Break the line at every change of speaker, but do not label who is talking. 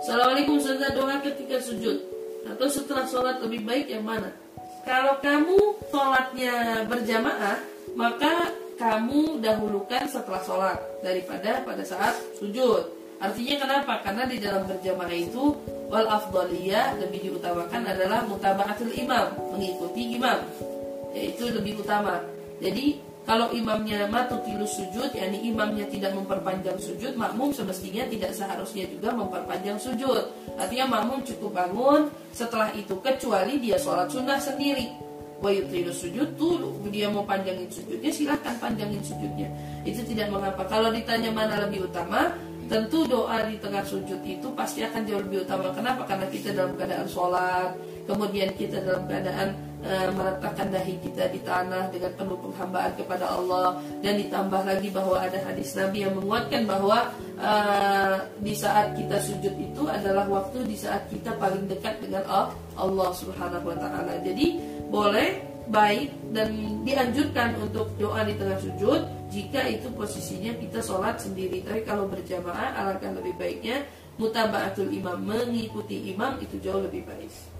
Assalamualaikum Ustazah doa ketika sujud atau setelah sholat lebih baik yang mana? Kalau kamu sholatnya berjamaah, maka kamu dahulukan setelah sholat daripada pada saat sujud. Artinya kenapa? Karena di dalam berjamaah itu wal afdaliyah lebih diutamakan adalah mutaba'atul imam, mengikuti imam. Yaitu lebih utama. Jadi kalau imamnya matutilus sujud, yakni imamnya tidak memperpanjang sujud, makmum semestinya tidak seharusnya juga memperpanjang sujud. Artinya makmum cukup bangun setelah itu kecuali dia sholat sunnah sendiri. Wa yutilus sujud tuh dia mau panjangin sujudnya silahkan panjangin sujudnya. Itu tidak mengapa. Kalau ditanya mana lebih utama, tentu doa di tengah sujud itu pasti akan jauh lebih utama. Kenapa? Karena kita dalam keadaan sholat, kemudian kita dalam keadaan e, meletakkan dahi kita di tanah dengan penuh penghambaan kepada Allah dan ditambah lagi bahwa ada hadis Nabi yang menguatkan bahwa e, di saat kita sujud itu adalah waktu di saat kita paling dekat dengan Allah Subhanahu wa taala. Jadi boleh baik dan dianjurkan untuk doa di tengah sujud jika itu posisinya kita sholat sendiri. Tapi kalau berjamaah alangkah lebih baiknya mutabaatul imam mengikuti imam itu jauh lebih baik.